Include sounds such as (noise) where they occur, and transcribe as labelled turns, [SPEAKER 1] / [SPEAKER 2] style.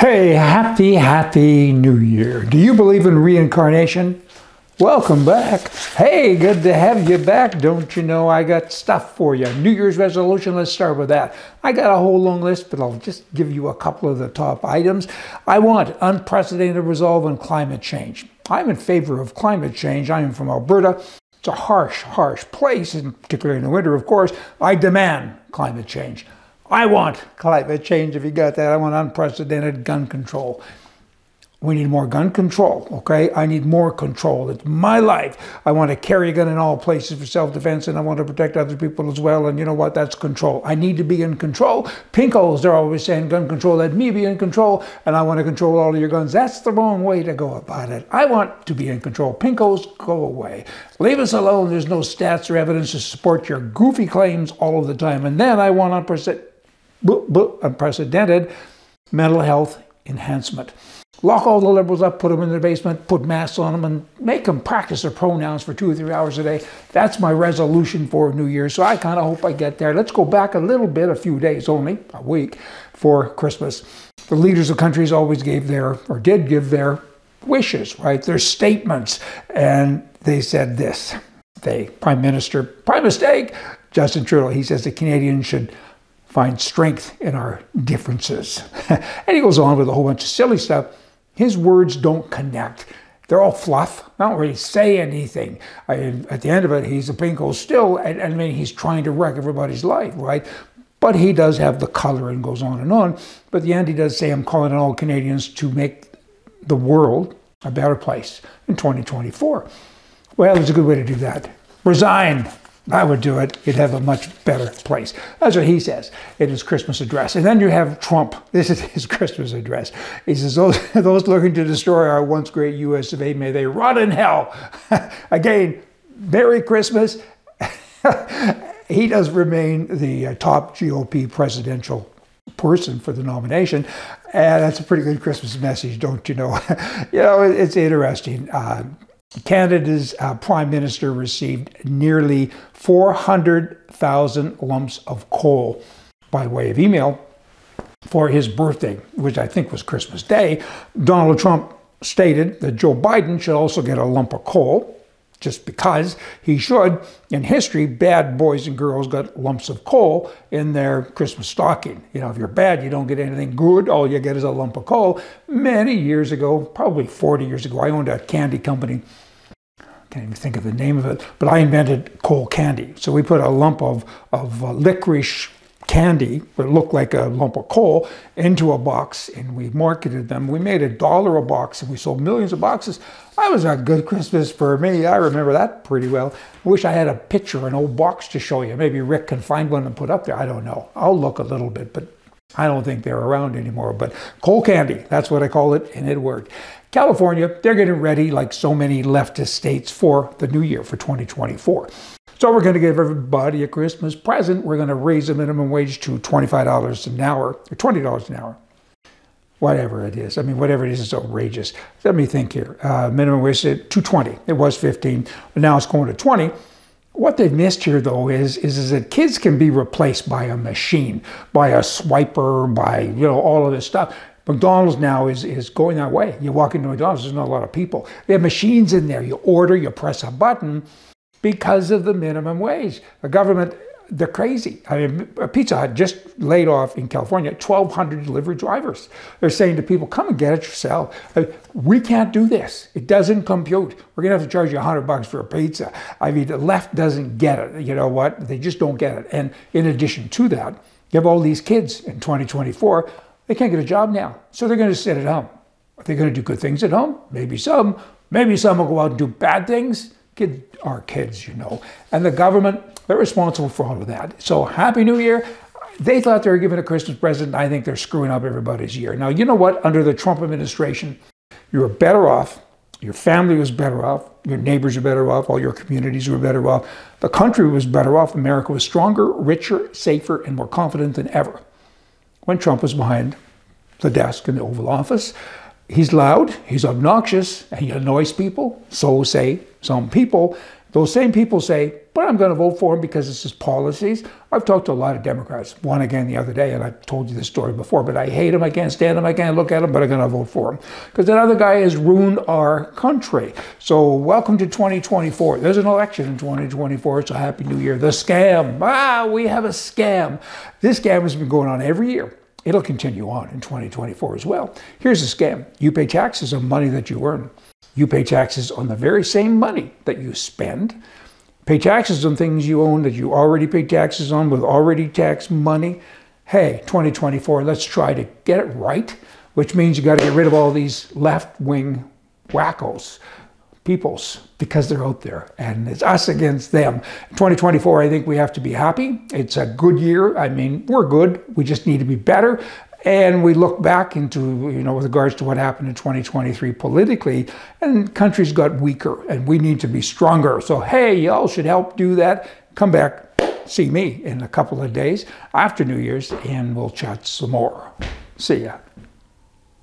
[SPEAKER 1] Hey, happy, happy new year. Do you believe in reincarnation? Welcome back. Hey, good to have you back. Don't you know I got stuff for you? New Year's resolution, let's start with that. I got a whole long list, but I'll just give you a couple of the top items. I want unprecedented resolve on climate change. I'm in favor of climate change. I am from Alberta. It's a harsh, harsh place, and particularly in the winter, of course. I demand climate change. I want climate change, if you got that. I want unprecedented gun control. We need more gun control, okay? I need more control. It's my life. I want to carry a gun in all places for self-defense and I want to protect other people as well. And you know what? That's control. I need to be in control. Pinkos, they're always saying gun control. Let me be in control and I want to control all of your guns. That's the wrong way to go about it. I want to be in control. Pinkos, go away. Leave us alone. There's no stats or evidence to support your goofy claims all of the time. And then I want unprecedented mental health enhancement. Lock all the liberals up, put them in their basement, put masks on them, and make them practice their pronouns for two or three hours a day. That's my resolution for New Year. So I kind of hope I get there. Let's go back a little bit, a few days only, a week, for Christmas. The leaders of countries always gave their, or did give their wishes, right? Their statements. And they said this. They, Prime Minister, prime mistake, Justin Trudeau, he says the Canadians should find strength in our differences. (laughs) and he goes on with a whole bunch of silly stuff. His words don't connect. They're all fluff. Don't really say anything. I, at the end of it, he's a pinko still, and, and I mean, he's trying to wreck everybody's life, right? But he does have the color and goes on and on. But at the end, he does say, I'm calling on all Canadians to make the world a better place in 2024. Well, there's a good way to do that. Resign. I would do it. You'd have a much better place. That's what he says in his Christmas address. And then you have Trump. (laughs) This is his Christmas address. He says, those, (laughs) those looking to destroy our once great U.S. of A, may they rot in hell. (laughs) Again, Merry Christmas. he does remain the uh, top GOP presidential person for the nomination. And that's a pretty good Christmas message, don't you know? you know, it's interesting. Uh, Canada's uh, Prime Minister received nearly 400,000 lumps of coal by way of email for his birthday, which I think was Christmas Day. Donald Trump stated that Joe Biden should also get a lump of coal just because he should. In history, bad boys and girls got lumps of coal in their Christmas stocking. You know, if you're bad, you don't get anything good. All you get is a lump of coal. Many years ago, probably 40 years ago, I owned a candy company. Can't even think of the name of it, but I invented coal candy. So we put a lump of, of uh, licorice candy that looked like a lump of coal into a box and we marketed them. We made a dollar a box and we sold millions of boxes. That was a good Christmas for me. I remember that pretty well. I wish I had a picture, an old box to show you. Maybe Rick can find one and put up there. I don't know. I'll look a little bit, but I don't think they're around anymore. But coal candy, that's what I call it, and it worked. California, they're getting ready, like so many leftist states, for the new year, for 2024. So we're going to give everybody a Christmas present. We're going to raise the minimum wage to $25 an hour, or $20 an hour. Whatever it is. I mean, whatever it is, it's outrageous. Let me think here. Uh, minimum wage at 220. It was 15, but now it's going to 20. What they've missed here, though, is, is, is that kids can be replaced by a machine, by a swiper, by you know all of this stuff. McDonald's now is, is going that way. You walk into McDonald's, there's not a lot of people. They have machines in there. You order, you press a button, because of the minimum wage. The government, they're crazy. I mean, Pizza Hut just laid off in California 1,200 delivery drivers. They're saying to people, come and get it yourself. We can't do this. It doesn't compute. We're going to have to charge you 100 bucks for a pizza. I mean, the left doesn't get it. You know what? They just don't get it. And in addition to that, you have all these kids in 2024, they can't get a job now. So they're going to sit at home. Are they going to do good things at home? Maybe some. Maybe some will go out and do bad things. Kids are kids, you know. And the government, they're responsible for all of that. So Happy New Year. They thought they were giving a Christmas present. I think they're screwing up everybody's year. Now, you know what? Under the Trump administration, you were better off. Your family was better off. Your neighbors were better off. All your communities were better off. The country was better off. America was stronger, richer, safer, and more confident than ever when Trump was behind the desk in the Oval Office. He's loud, he's obnoxious, and he annoys people. So say some people. Those same people say, but I'm going to vote for him because it's his policies. I've talked to a lot of Democrats, one again the other day, and I've told you this story before, but I hate him. I can't stand him. I can't look at him, but I'm going to vote for him because that other guy has ruined our country. So, welcome to 2024. There's an election in 2024. It's a happy new year. The scam. Ah, we have a scam. This scam has been going on every year. It'll continue on in 2024 as well. Here's a scam you pay taxes on money that you earn. You pay taxes on the very same money that you spend. Pay taxes on things you own that you already pay taxes on with already taxed money. Hey, 2024, let's try to get it right, which means you got to get rid of all these left wing wackos, peoples, because they're out there and it's us against them. 2024, I think we have to be happy. It's a good year. I mean, we're good. We just need to be better and we look back into, you know, with regards to what happened in 2023 politically, and countries got weaker, and we need to be stronger. So, hey, y'all should help do that. Come back, see me in a couple of days after New Year's, and we'll chat some more. See ya.